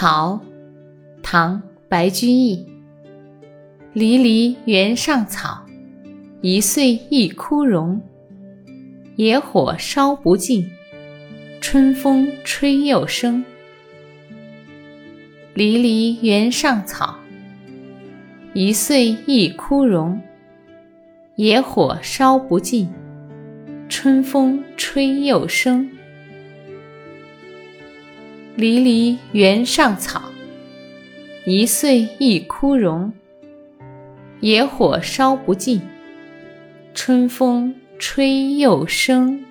草，唐·白居易。离离原上草，一岁一枯荣。野火烧不尽，春风吹又生。离离原上草，一岁一枯荣。野火烧不尽，春风吹又生。离离原上草，一岁一枯荣。野火烧不尽，春风吹又生。